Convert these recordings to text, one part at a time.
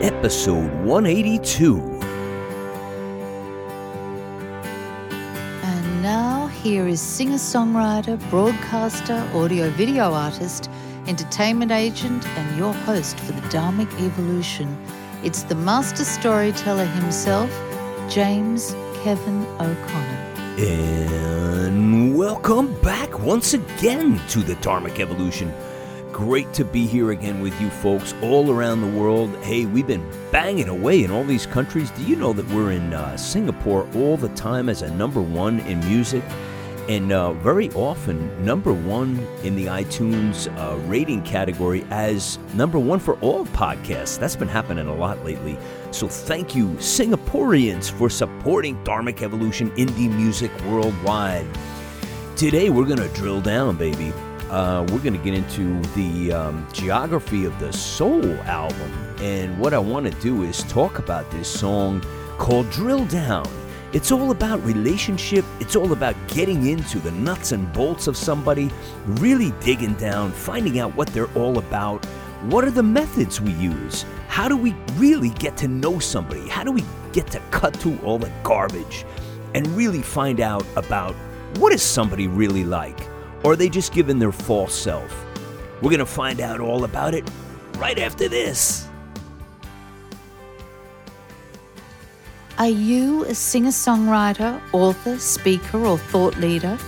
episode 182. And now, here is singer songwriter, broadcaster, audio video artist, entertainment agent, and your host for the Dharmic Evolution. It's the master storyteller himself, James Kevin O'Connor. And welcome back once again to the Dharmic Evolution. Great to be here again with you folks all around the world. Hey, we've been banging away in all these countries. Do you know that we're in uh, Singapore all the time as a number one in music? And uh, very often, number one in the iTunes uh, rating category as number one for all podcasts. That's been happening a lot lately. So thank you, Singaporeans, for supporting Dharmic Evolution indie music worldwide. Today, we're going to drill down, baby uh, we're going to get into the um, geography of the Soul album. And what I want to do is talk about this song called Drill Down. It's all about relationship, it's all about getting into the nuts and bolts of somebody, really digging down, finding out what they're all about. What are the methods we use? How do we really get to know somebody? How do we get to cut through all the garbage and really find out about what is somebody really like? Or are they just giving their false self? We're going to find out all about it right after this. Are you a singer songwriter, author, speaker, or thought leader?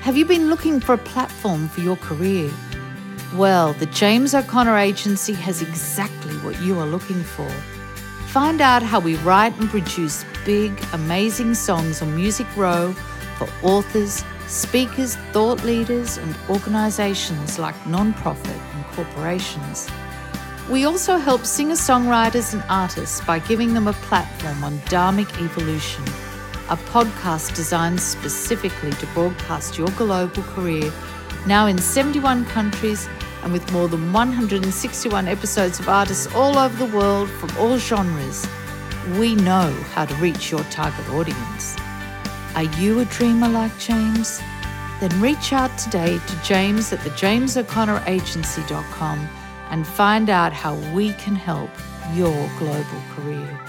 Have you been looking for a platform for your career? Well, the James O'Connor Agency has exactly what you are looking for. Find out how we write and produce big, amazing songs on Music Row for authors, speakers, thought leaders, and organisations like non-profit and corporations. We also help singer songwriters and artists by giving them a platform on Dharmic Evolution, a podcast designed specifically to broadcast your global career, now in 71 countries and with more than 161 episodes of artists all over the world from all genres. We know how to reach your target audience. Are you a dreamer like James? Then reach out today to James at the jameso'connoragency.com and find out how we can help your global career.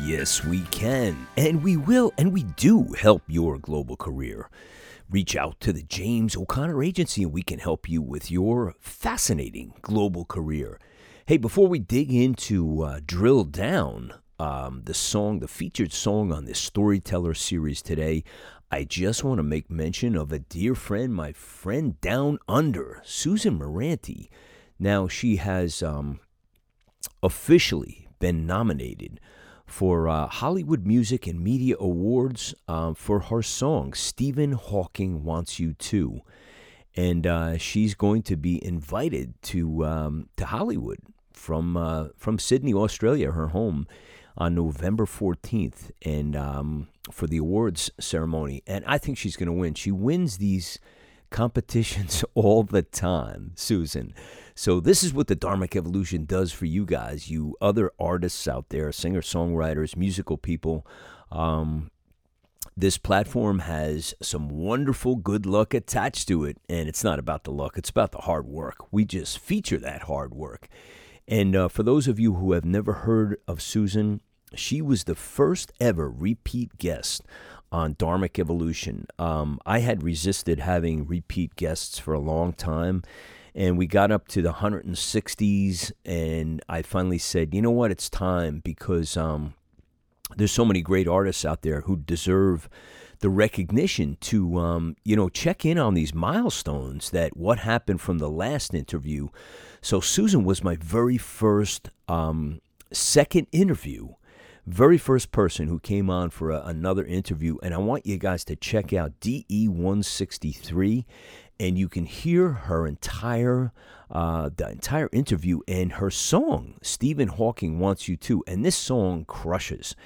Yes, we can, and we will, and we do help your global career. Reach out to the James O'Connor Agency and we can help you with your fascinating global career. Hey, before we dig into uh, drill down um, the song, the featured song on this storyteller series today, I just want to make mention of a dear friend, my friend down under, Susan Muranty. Now, she has um, officially been nominated for uh, Hollywood Music and Media Awards uh, for her song, Stephen Hawking Wants You To. And uh, she's going to be invited to um, to Hollywood from uh, from Sydney, Australia, her home, on November 14th and um, for the awards ceremony. And I think she's going to win. She wins these competitions all the time, Susan. So this is what the Dharmic Evolution does for you guys, you other artists out there, singer songwriters, musical people. Um, this platform has some wonderful good luck attached to it, and it's not about the luck; it's about the hard work. We just feature that hard work. And uh, for those of you who have never heard of Susan, she was the first ever repeat guest on Dharmic Evolution. Um, I had resisted having repeat guests for a long time, and we got up to the 160s, and I finally said, you know what, it's time because um, there's so many great artists out there who deserve the recognition to um, you know check in on these milestones that what happened from the last interview. So susan was my very first um, second interview very first person who came on for a, another interview. And i want you guys to check out de163 and you can hear her entire uh, the entire interview and her song. Stephen hawking wants you to and this song crushes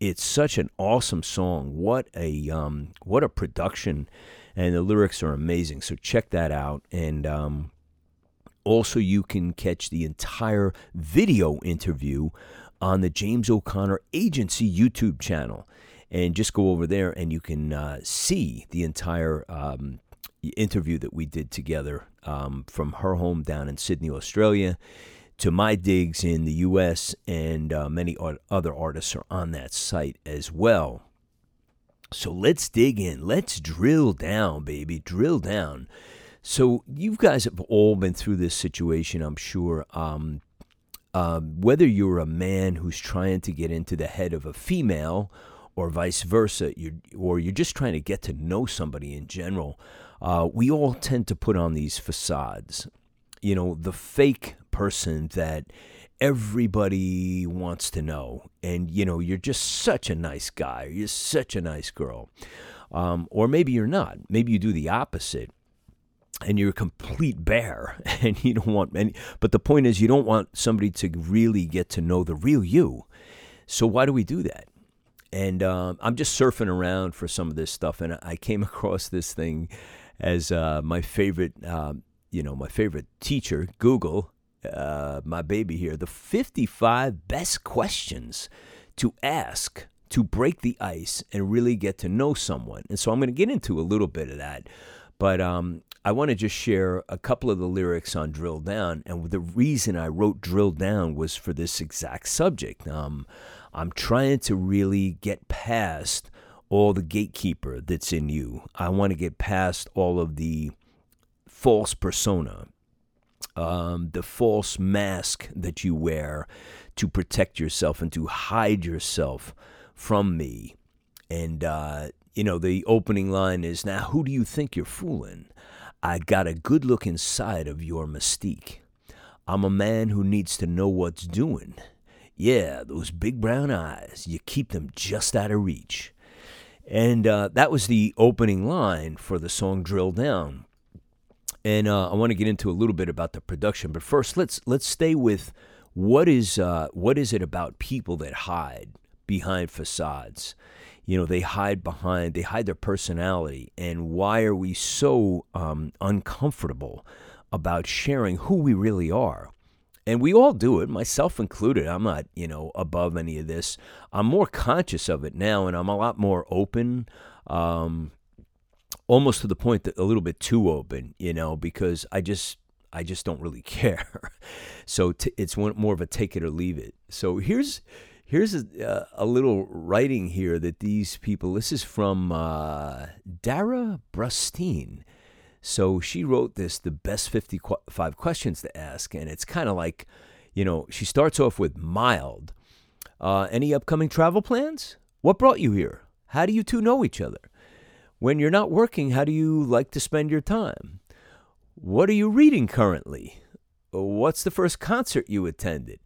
it's such an awesome song. What a um, what a production, and the lyrics are amazing. So check that out. And um, also, you can catch the entire video interview on the James O'Connor Agency YouTube channel, and just go over there and you can uh, see the entire um, interview that we did together um, from her home down in Sydney, Australia to my digs in the U.S., and uh, many other artists are on that site as well. So let's dig in. Let's drill down, baby. Drill down. So you guys have all been through this situation, I'm sure. Um, uh, whether you're a man who's trying to get into the head of a female, or vice versa, you're, or you're just trying to get to know somebody in general, uh, we all tend to put on these facades. You know, the fake person that everybody wants to know. And, you know, you're just such a nice guy, you're such a nice girl. Um, or maybe you're not. Maybe you do the opposite and you're a complete bear and you don't want any. But the point is, you don't want somebody to really get to know the real you. So why do we do that? And um, I'm just surfing around for some of this stuff, and I came across this thing as uh, my favorite, uh, you know, my favorite teacher, Google, uh, my baby here, the 55 best questions to ask to break the ice and really get to know someone. And so I'm going to get into a little bit of that. But um, I want to just share a couple of the lyrics on Drill Down. And the reason I wrote Drill Down was for this exact subject. Um, I'm trying to really get past all the gatekeeper that's in you. I want to get past all of the false persona, um, the false mask that you wear to protect yourself and to hide yourself from me. And, uh, you know, the opening line is Now, who do you think you're fooling? I got a good look inside of your mystique. I'm a man who needs to know what's doing. Yeah, those big brown eyes, you keep them just out of reach. And uh, that was the opening line for the song Drill Down. And uh, I want to get into a little bit about the production, but first let's let's stay with what is uh, what is it about people that hide behind facades? you know they hide behind they hide their personality and why are we so um, uncomfortable about sharing who we really are? And we all do it myself included. I'm not you know above any of this. I'm more conscious of it now and i'm a lot more open um, almost to the point that a little bit too open you know because i just i just don't really care so t- it's one, more of a take it or leave it so here's Here's a, uh, a, little writing here that these people, this is from uh, Darrah Brustein. So she wrote this, the best 55 questions to ask. And it's kind of like, you know, she starts off with mild. Uh, any upcoming travel plans? What brought you here? How do you two know each other? When you're not working, how do you like to spend your time? What are you reading currently? What's the first concert you attended?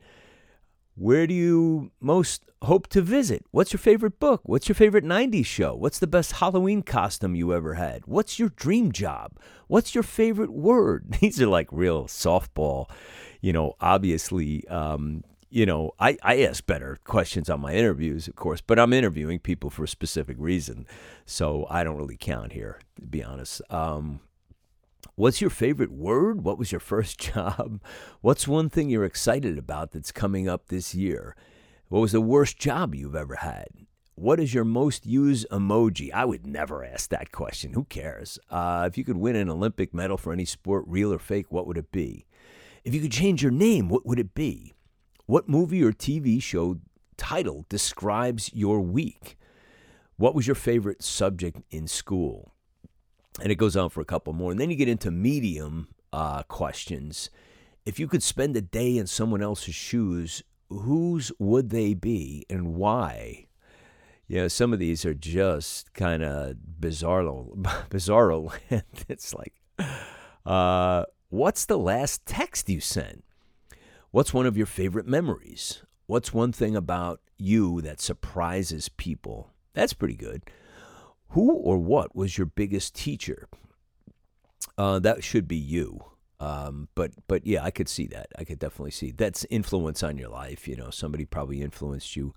Where do you most hope to visit? What's your favorite book? What's your favorite 90s show? What's the best Halloween costume you ever had? What's your dream job? What's your favorite word? These are like real softball, you know, obviously. Um, you know, I, I ask better questions on my interviews, of course, but I'm interviewing people for a specific reason. So I don't really count here, to be honest. Um, What's your favorite word? What was your first job? What's one thing you're excited about that's coming up this year? What was the worst job you've ever had? What is your most used emoji? I would never ask that question. Who cares? Uh, if you could win an Olympic medal for any sport, real or fake, what would it be? If you could change your name, what would it be? What movie or TV show title describes your week? What was your favorite subject in school? and it goes on for a couple more. And then you get into medium uh, questions. If you could spend a day in someone else's shoes, whose would they be and why? Know, some of these are just kind of bizarro, bizarro. it's like, uh, what's the last text you sent? What's one of your favorite memories? What's one thing about you that surprises people? That's pretty good. Who or what was your biggest teacher? Uh, that should be you. Um, but but yeah, I could see that. I could definitely see that's influence on your life. You know, somebody probably influenced you.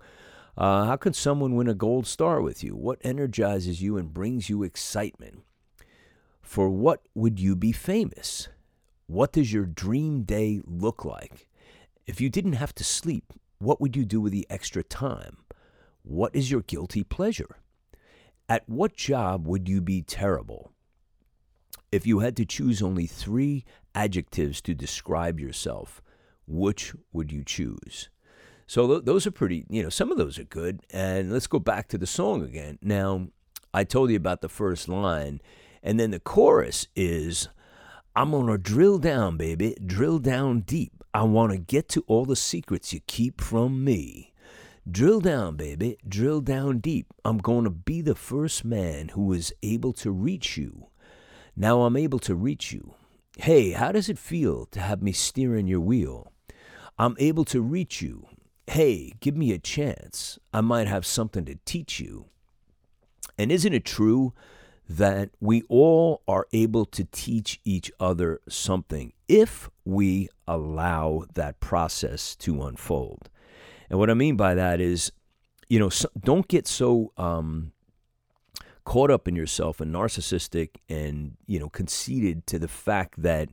Uh, how can someone win a gold star with you? What energizes you and brings you excitement? For what would you be famous? What does your dream day look like? If you didn't have to sleep, what would you do with the extra time? What is your guilty pleasure? At what job would you be terrible? If you had to choose only three adjectives to describe yourself, which would you choose? So th- those are pretty, you know, some of those are good. And let's go back to the song again. Now, I told you about the first line, and then the chorus is I'm going to drill down, baby, drill down deep. I want to get to all the secrets you keep from me. Drill down, baby, drill down deep. I'm going to be the first man who is able to reach you. Now I'm able to reach you. Hey, how does it feel to have me steering your wheel? I'm able to reach you. Hey, give me a chance. I might have something to teach you. And isn't it true that we all are able to teach each other something if we allow that process to unfold? And what I mean by that is, you know, don't get so um, caught up in yourself and narcissistic and, you know, conceited to the fact that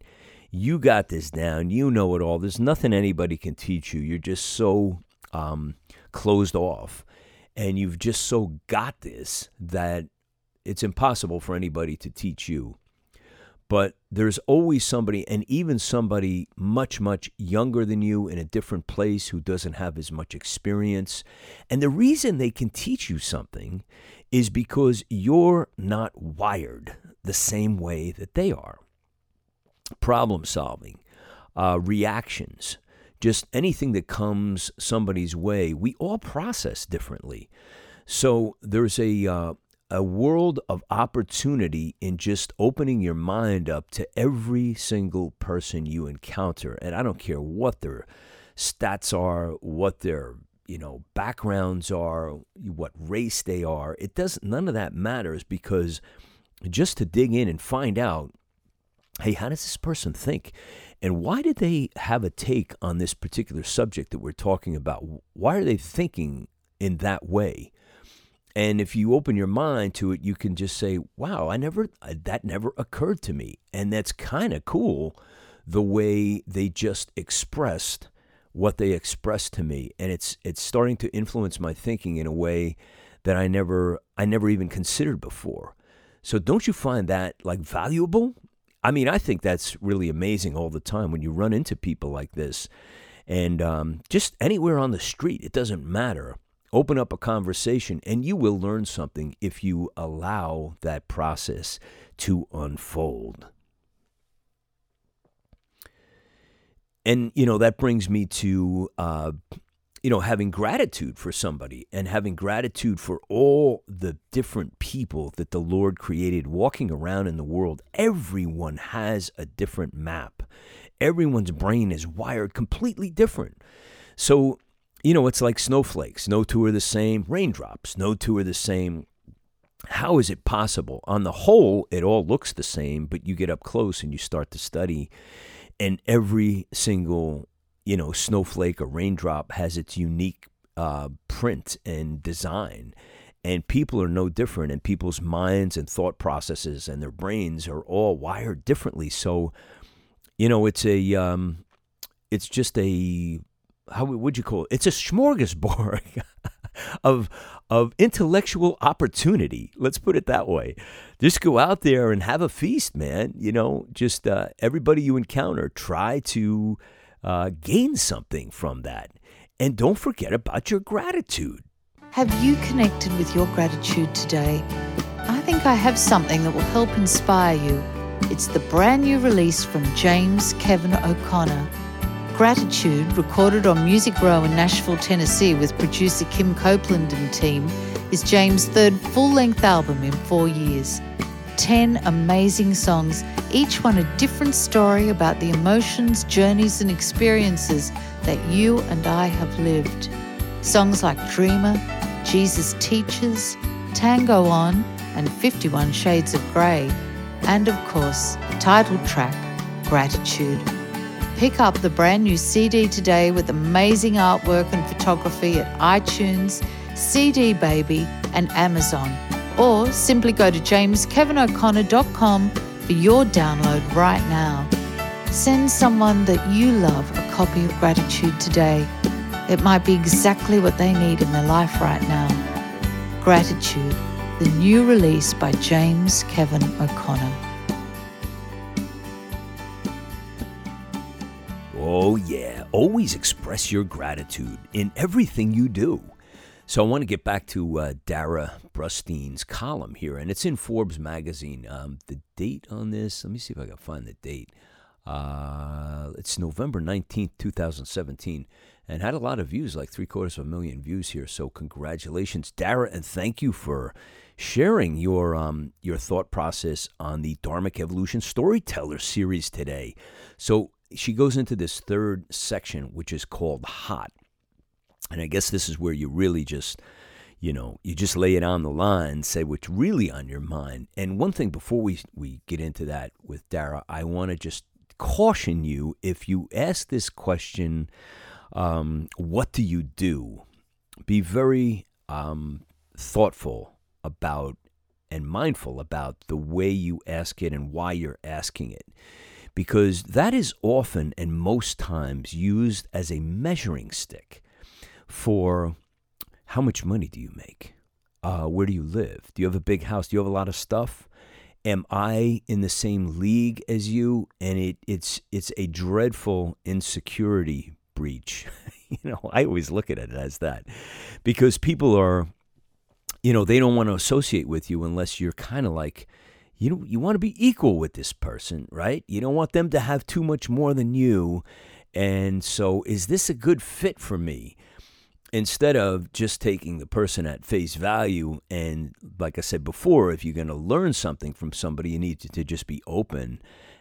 you got this down, you know it all. There's nothing anybody can teach you. You're just so um, closed off and you've just so got this that it's impossible for anybody to teach you. But there's always somebody, and even somebody much, much younger than you in a different place who doesn't have as much experience. And the reason they can teach you something is because you're not wired the same way that they are. Problem solving, uh, reactions, just anything that comes somebody's way, we all process differently. So there's a uh, a world of opportunity in just opening your mind up to every single person you encounter, and I don't care what their stats are, what their you know backgrounds are, what race they are. It doesn't. None of that matters because just to dig in and find out, hey, how does this person think? And why did they have a take on this particular subject that we're talking about? Why are they thinking in that way? And if you open your mind to it, you can just say, wow, I never, that never occurred to me. And that's kind of cool the way they just expressed what they expressed to me. And it's, it's starting to influence my thinking in a way that I never, I never even considered before. So don't you find that like valuable? I mean, I think that's really amazing all the time when you run into people like this. And um, just anywhere on the street, it doesn't matter. Open up a conversation, and you will learn something if you allow that process to unfold. And, you know, that brings me to uh, you know, having gratitude for somebody and having gratitude for all the different people that the Lord created walking around in the world. Everyone has a different map. Everyone's brain is wired completely different. So, you know, it's like snowflakes. No two are the same. Raindrops. No two are the same. How is it possible? On the whole, it all looks the same, but you get up close and you start to study, and every single you know, snowflake or raindrop has its unique uh, print and design. And people are no different, and people's minds and thought processes and their brains are all wired differently. So, you know, it's a, um, it's just a, how would you call it? It's a smorgasbord of of intellectual opportunity. Let's put it that way. Just go out there and have a feast, man. You know, just uh, everybody you encounter, try to uh, gain something from that. And don't forget about your gratitude. Have you connected with your gratitude today? I think I have something that will help inspire you. It's the brand new release from James Kevin O'Connor. Gratitude, recorded on Music Row in Nashville, Tennessee, with producer Kim Copeland and team, is James' third full length album in four years. 10 amazing songs, each one a different story about the emotions, journeys, and experiences that you and I have lived. Songs like Dreamer, Jesus Teaches, Tango On, and 51 Shades of Grey, and of course, the title track Gratitude. Pick up the brand new CD today with amazing artwork and photography at iTunes, CD Baby, and Amazon or simply go to jameskevinoconnor.com for your download right now. Send someone that you love a copy of gratitude today. It might be exactly what they need in their life right now. Gratitude, the new release by James Kevin O'Connor. Oh, yeah, always express your gratitude in everything you do. So I want to get back to uh, Darrah Brustein's column here, and it's in Forbes magazine. Um, the date on this, let me see if I can find the date. Uh, it's November 19th, 2017, and had a lot of views, like three quarters of a million views here. So congratulations, Darrah, and thank you for sharing your um, your thought process on the Dharmic Evolution Storyteller series today. So she goes into this third section, which is called Hot. And I guess this is where you really just, you know, you just lay it on the line, say what's really on your mind. And one thing before we, we get into that with Darrah, I want to just caution you if you ask this question, um, what do you do? Be very um, thoughtful about and mindful about the way you ask it and why you're asking it. Because that is often and most times used as a measuring stick for how much money do you make? Uh, where do you live? Do you have a big house? Do you have a lot of stuff? Am I in the same league as you? And it, it's it's a dreadful insecurity breach. you know, I always look at it as that because people are, you know, they don't want to associate with you unless you're kind of like, you you want to be equal with this person, right? You don't want them to have too much more than you. And so, is this a good fit for me? instead of just taking the person at face value and like i said before if you're going to learn something from somebody you need to, to, just be open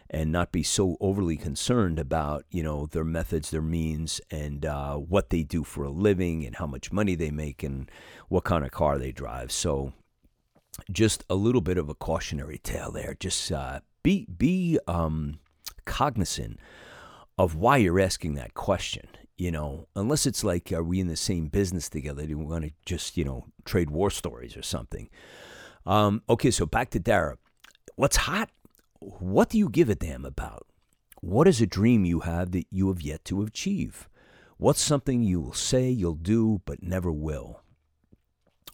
and not be so overly concerned about you know their methods their means and uh, what they do for a living and how much money they make and what kind of car they drive so just a little bit of a cautionary tale there just uh, be be um, cognizant of why you're asking that question you know, unless it's like, are we in the same business together? Do we want to just, you know, trade war stories or something? Um, okay, so back to Darrah. What's hot? What do you give a damn about? What is a dream you have that you have yet to achieve? What's something you will say you'll do but never will?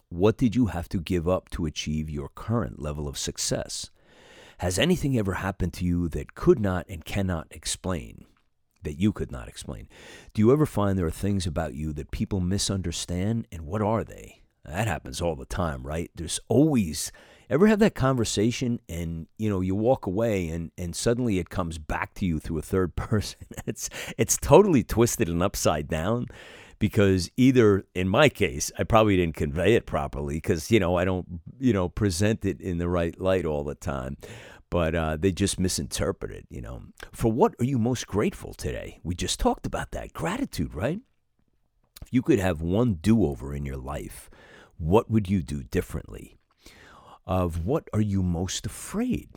What did you have to give up to achieve your current level of success? Has anything ever happened to you that could not and cannot explain? that you could not explain. Do you ever find there are things about you that people misunderstand? And what are they? That happens all the time, right? There's always ever have that conversation and you know you walk away and and suddenly it comes back to you through a third person. It's it's totally twisted and upside down because either in my case I probably didn't convey it properly because you know I don't you know present it in the right light all the time but uh, they just misinterpret it. You know, for what are you most grateful today? We just talked about that gratitude, right? If you could have one do-over in your life, what would you do differently? Of what are you most afraid?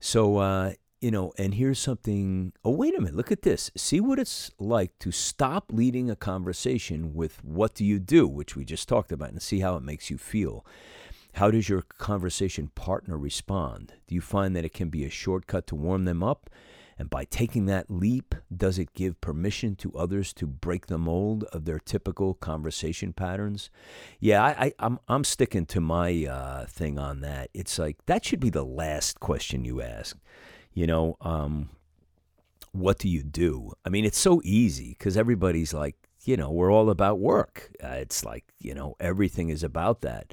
So, uh, you know, and here's something. Oh, wait a minute. Look at this. See what it's like to stop leading a conversation with what do you do, which we just talked about, and see how it makes you feel. How does your conversation partner respond? Do you find that it can be a shortcut to warm them up? And by taking that leap, does it give permission to others to break the mold of their typical conversation patterns? Yeah, I, am I'm, I'm sticking to my uh, thing on that. It's like that should be the last question you ask. You know, um, what do you do? I mean, it's so easy because everybody's like, you know, we're all about work. Uh, it's like, you know, everything is about that.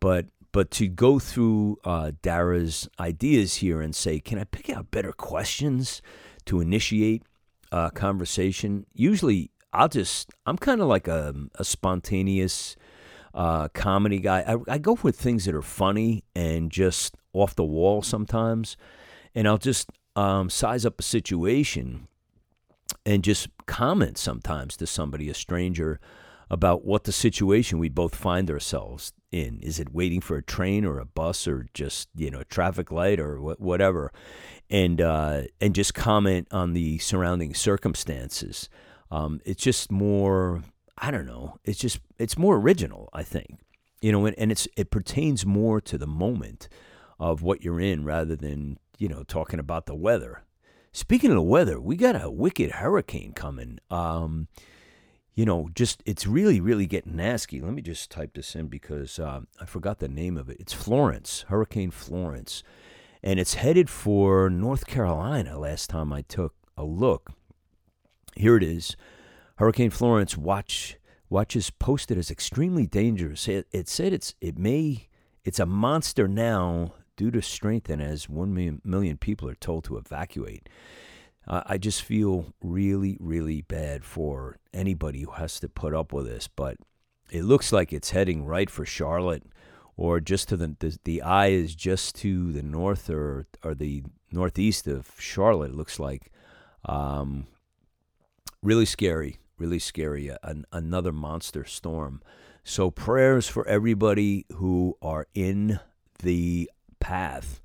But but to go through uh, Darrah's ideas here and say, can I pick out better questions to initiate a conversation? Usually, I'll just I'm kind of like a, a spontaneous uh, comedy guy. I, I go for things that are funny and just off the wall sometimes, and I'll just um, size up a situation and just comment sometimes to somebody, a stranger, about what the situation we both find ourselves in. Is it waiting for a train or a bus or just you know a traffic light or wh- whatever, and uh, and just comment on the surrounding circumstances. Um, it's just more. I don't know. It's just it's more original. I think you know, and, and it's it pertains more to the moment of what you're in rather than you know talking about the weather. Speaking of the weather, we got a wicked hurricane coming. Um, you know, just it's really, really getting nasty. Let me just type this in because uh, I forgot the name of it. It's Florence, Hurricane Florence, and it's headed for North Carolina. Last time I took a look, Here it is. Hurricane Florence watch watches posted as extremely dangerous. It, it said it's it may it's a monster now due to strength and as one million, million people are told to evacuate. Uh, I just feel really, really bad for anybody who has to put up with this, but it looks like it's heading right for Charlotte or just to the, the, the eye is just to the north or, or the northeast of Charlotte, it looks like. Um, really scary, really scary. An, another monster storm. So prayers for everybody who are in the path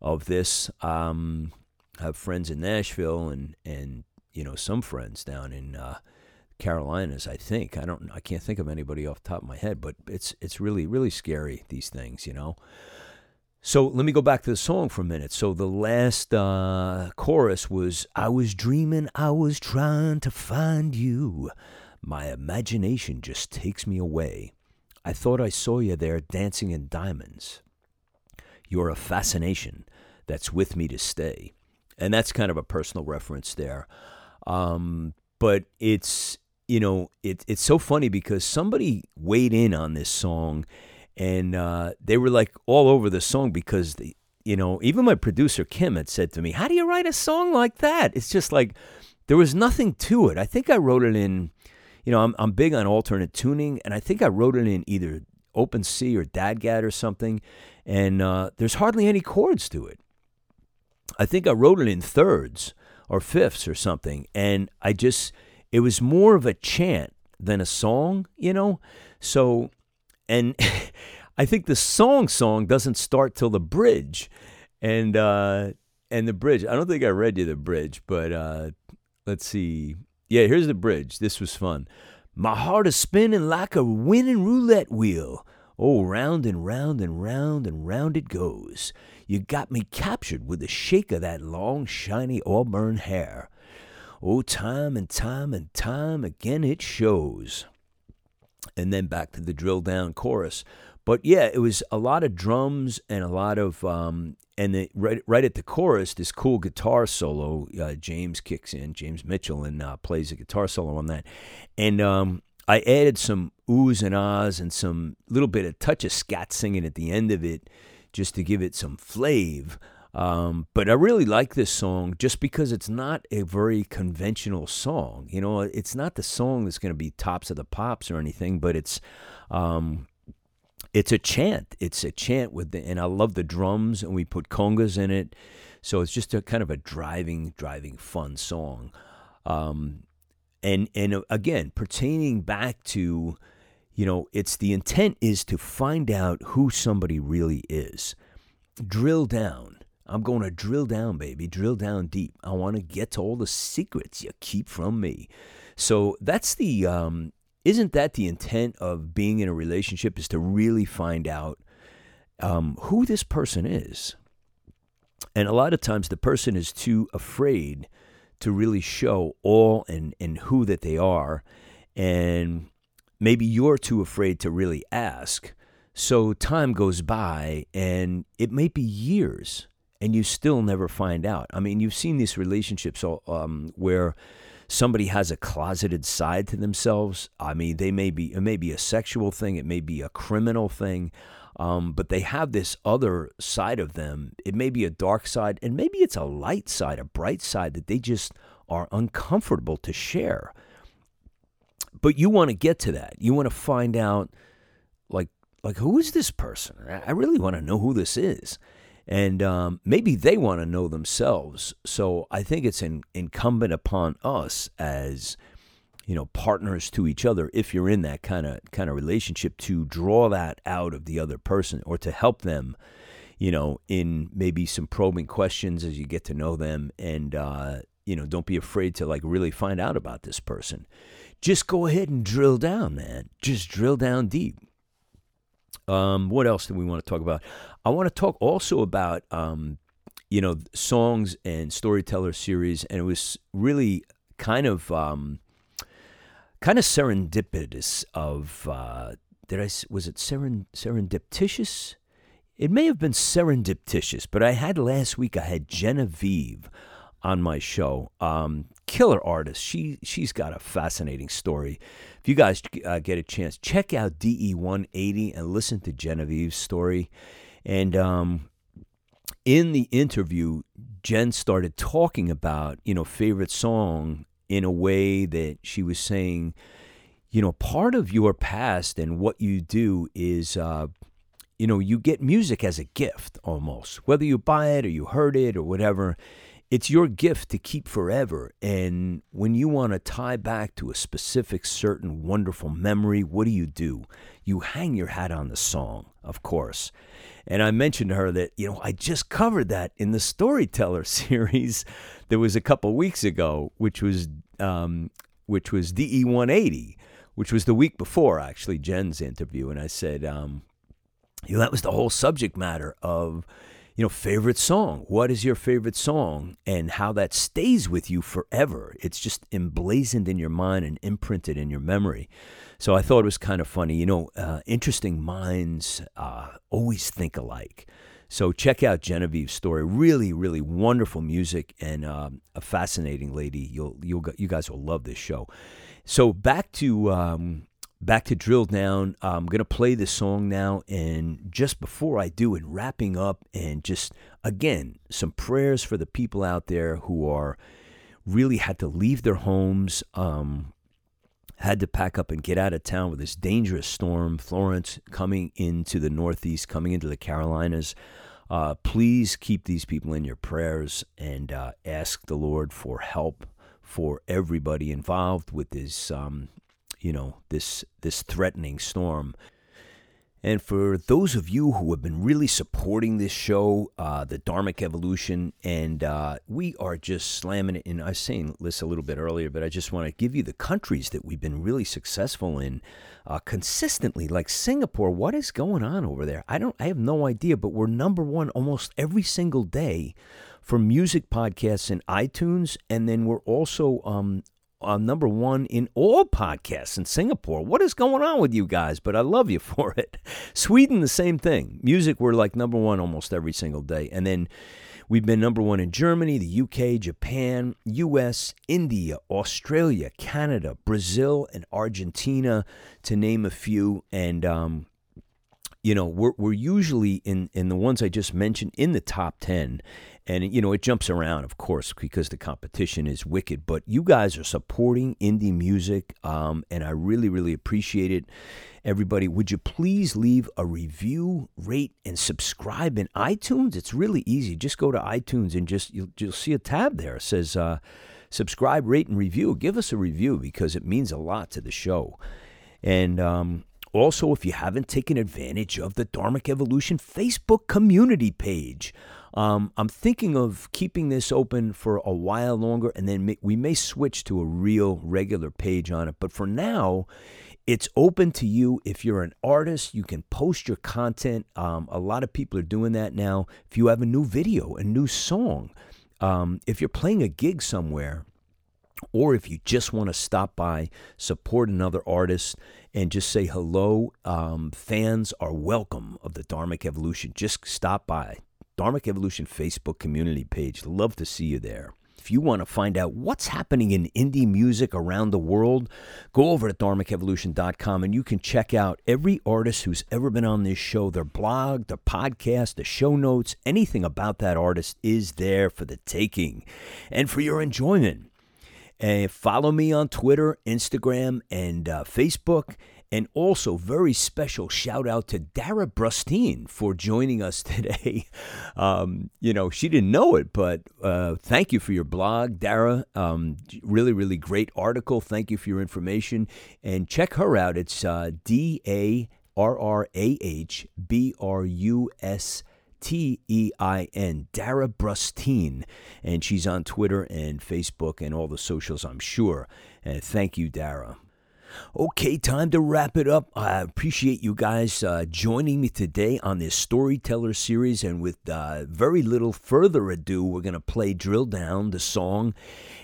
of this. Um, have friends in Nashville and and you know some friends down in uh, Carolinas. I think I don't. I can't think of anybody off the top of my head, but it's it's really really scary these things, you know. So let me go back to the song for a minute. So the last uh, chorus was I was dreaming, I was trying to find you. My imagination just takes me away. I thought I saw you there dancing in diamonds. You're a fascination that's with me to stay. And that's kind of a personal reference there. Um, but it's, you know, it, it's so funny because somebody weighed in on this song and uh, they were like all over the song because you know, even my producer Kim had said to me, "How do you write a song like that?" It's just like there was nothing to it. I think I wrote it in, you know, I'm I'm big on alternate tuning, and I think I wrote it in either open C or DADGAD or something, and uh, there's hardly any chords to it. I think I wrote it in thirds or fifths or something, and I just it was more of a chant than a song, you know. So and I think the song song doesn't start till the bridge, and uh, and the bridge. I don't think I read you the bridge, but uh, let's see. Yeah, here's the bridge. This was fun. My heart is spinning like a winning roulette wheel. Oh, round and round and round and round it goes. You got me captured with the shake of that long, shiny auburn hair. Oh, time and time and time again it shows and then back to the drill down chorus. But yeah, it was a lot of drums and a lot of um, and the, right right at the chorus, this cool guitar solo. Uh, James kicks in, James Mitchell, and uh, plays a guitar solo on that. And um, I added some oohs and ahs and some little bit of touch of scat singing at the end of it, just to give it some flave. Um, but I really like this song just because it's not a very conventional song. You know, it's not the song that's going to be tops of the pops or anything, but it's um, it's a chant. It's a chant with the, and I love the drums, and we put congas in it, so it's just a kind of a driving, driving fun song. Um, and and uh, again, pertaining back to, you know, it's the intent is to find out who somebody really is, drill down I'm going to drill down, baby, drill down deep. I want to get to all the secrets you keep from me. So that's the, um, isn't that the intent of being in a relationship is to really find out um, who this person is? And a lot of times the person is too afraid to really show all and, and who that they are. And maybe you're too afraid to really ask. So time goes by and it may be years and you still never find out. I mean, you've seen these relationships um, where somebody has a closeted side to themselves. I mean, they may be it may be a sexual thing, it may be a criminal thing, um, but they have this other side of them. It may be a dark side, and maybe it's a light side, a bright side that they just are uncomfortable to share. But you want to get to that. You want to find out, like, like who is this person? I really want to know who this is and um, maybe they want to know themselves. So I think it's in, incumbent upon us as you know partners to each other, if you're in that kind of kind of relationship, to draw that out of the other person or to help them. You know, in maybe some probing questions as you get to know them, and uh, you know, don't be afraid to like really find out about this person. Just go ahead and drill down, man. Just drill down deep. Um, what else do we want to talk about? I want to talk also about um, you know songs and storyteller series, and it was really kind of um, kind of serendipitous. Of uh, did I was it seren, serendipitous? It may have been serendipitous, but I had last week. I had Genevieve on my show. Um, killer artist. She she's got a fascinating story. If you guys uh, get a chance, check out DE 180 and listen to Genevieve's story. And um, in the interview, Jen started talking about you know favorite song in a way that she was saying, you know, part of your past and what you do is. Uh, you know, you get music as a gift almost, whether you buy it or you heard it or whatever it's your gift to keep forever. And when you want to tie back to a specific, certain, wonderful memory, what do you do? You hang your hat on the song, of course. And I mentioned to her that, you know, I just covered that in the Storyteller series that was a couple weeks ago, which was, um, which was DE 180, which was the week before, actually, Jen's interview. And I said, um, you know, that was the whole subject matter of, you know, favorite song. What is your favorite song and how that stays with you forever? It's just emblazoned in your mind and imprinted in your memory. So I thought it was kind of funny. You know, uh, interesting minds uh, always think alike. So check out Genevieve's story. Really, really wonderful music and um, a fascinating lady. You'll, you'll, you guys will love this show. So back to um, back to drill down. I'm going to play this song now. And just before I do, and wrapping up, and just again, some prayers for the people out there who are really had to leave their homes, um, had to pack up and get out of town with this dangerous storm, Florence coming into the Northeast, coming into the Carolinas. Uh, please keep these people in your prayers and uh, ask the Lord for help for everybody involved with this um, you know, this this threatening storm. And for those of you who have been really supporting this show, uh, the Dharmic Evolution, and uh, we are just slamming it. And I was saying this a little bit earlier, but I just want to give you the countries that we've been really successful in uh, consistently, like Singapore. What is going on over there? I don't. I have no idea. But we're number one almost every single day for music podcasts in iTunes, and then we're also um, uh, number one in all podcasts in Singapore. What is going on with you guys? But I love you for it. Sweden, the same thing. Music, we're like number one almost every single day. And then we've been number one in Germany, the UK, Japan, US, India, Australia, Canada, Brazil, and Argentina, to name a few. And, um, you know, we're, we're usually in, in the ones I just mentioned in the top 10 and you know it jumps around of course because the competition is wicked but you guys are supporting indie music um, and i really really appreciate it. Everybody would you please leave a review rate and subscribe in itunes? It's really easy. Just go to itunes and just you'll, you'll see a tab there. It says uh, subscribe rate and review. Give us a review because it means a lot to the show. And um, also, if you haven't taken advantage of the Dharmic Evolution Facebook community page, um, I'm thinking of keeping this open for a while longer, and then we may switch to a real regular page on it. But for now, it's open to you. If you're an artist, you can post your content. Um, a lot of people are doing that now. If you have a new video, a new song, um, if you're playing a gig somewhere, or if you just want to stop by, support another artist, and just say hello, um, fans are welcome of the Dharmic Evolution. Just stop by. Dharmic Evolution Facebook community page. Love to see you there. If you want to find out what's happening in indie music around the world, go over to dharmicevolution.com and you can check out every artist who's ever been on this show. Their blog, their podcast, the show notes, anything about that artist is there for the taking and for your enjoyment. And follow me on Twitter, Instagram, and uh, Facebook. And also, very special shout out to Darrah Brustein for joining us today. Um, you know, she didn't know it, but uh, thank you for your blog, Darrah. Um, really, really great article. Thank you for your information. And check her out. It's uh, D A R R A H B R U S. T E I N, Darrah Brustein. And she's on Twitter and Facebook and all the socials, I'm sure. And thank you, Darrah. Okay, time to wrap it up. I appreciate you guys uh, joining me today on this storyteller series. And with uh, very little further ado, we're going to play Drill Down, the song.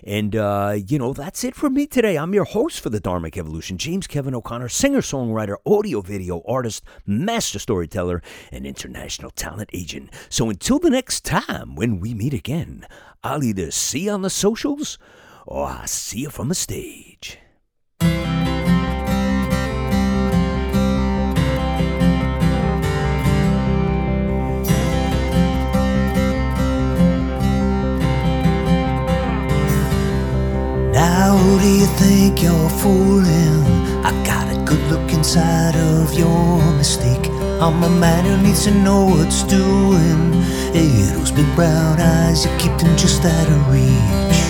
And, uh, you know, that's it for me today. I'm your host for the Dharmic Evolution, James Kevin O'Connor, singer songwriter, audio video artist, master storyteller, and international talent agent. So until the next time when we meet again, I'll either see you on the socials or I'll see you from the stage. Who do you think you're fooling? I got a good look inside of your mistake. I'm a man who needs to know what's doing. Hey, those big brown eyes, you keep them just out of reach.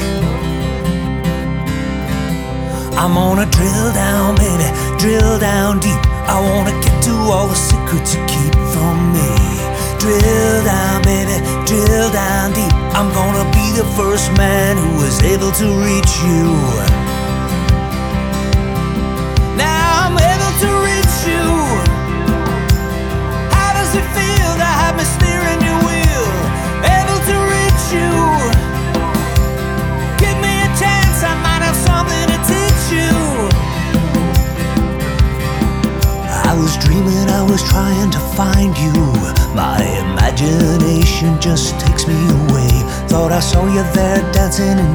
I'm gonna drill down, baby, drill down deep. I wanna get to all the secrets you keep from me. Drill down, baby, drill down deep. I'm gonna be the first man who was able to reach you.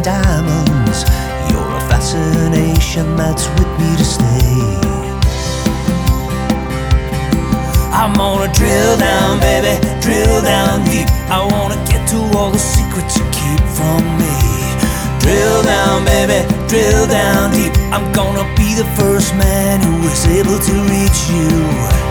Diamonds. You're a fascination that's with me to stay. I'm gonna drill down, baby, drill down deep. I wanna get to all the secrets you keep from me. Drill down, baby, drill down deep. I'm gonna be the first man who is able to reach you.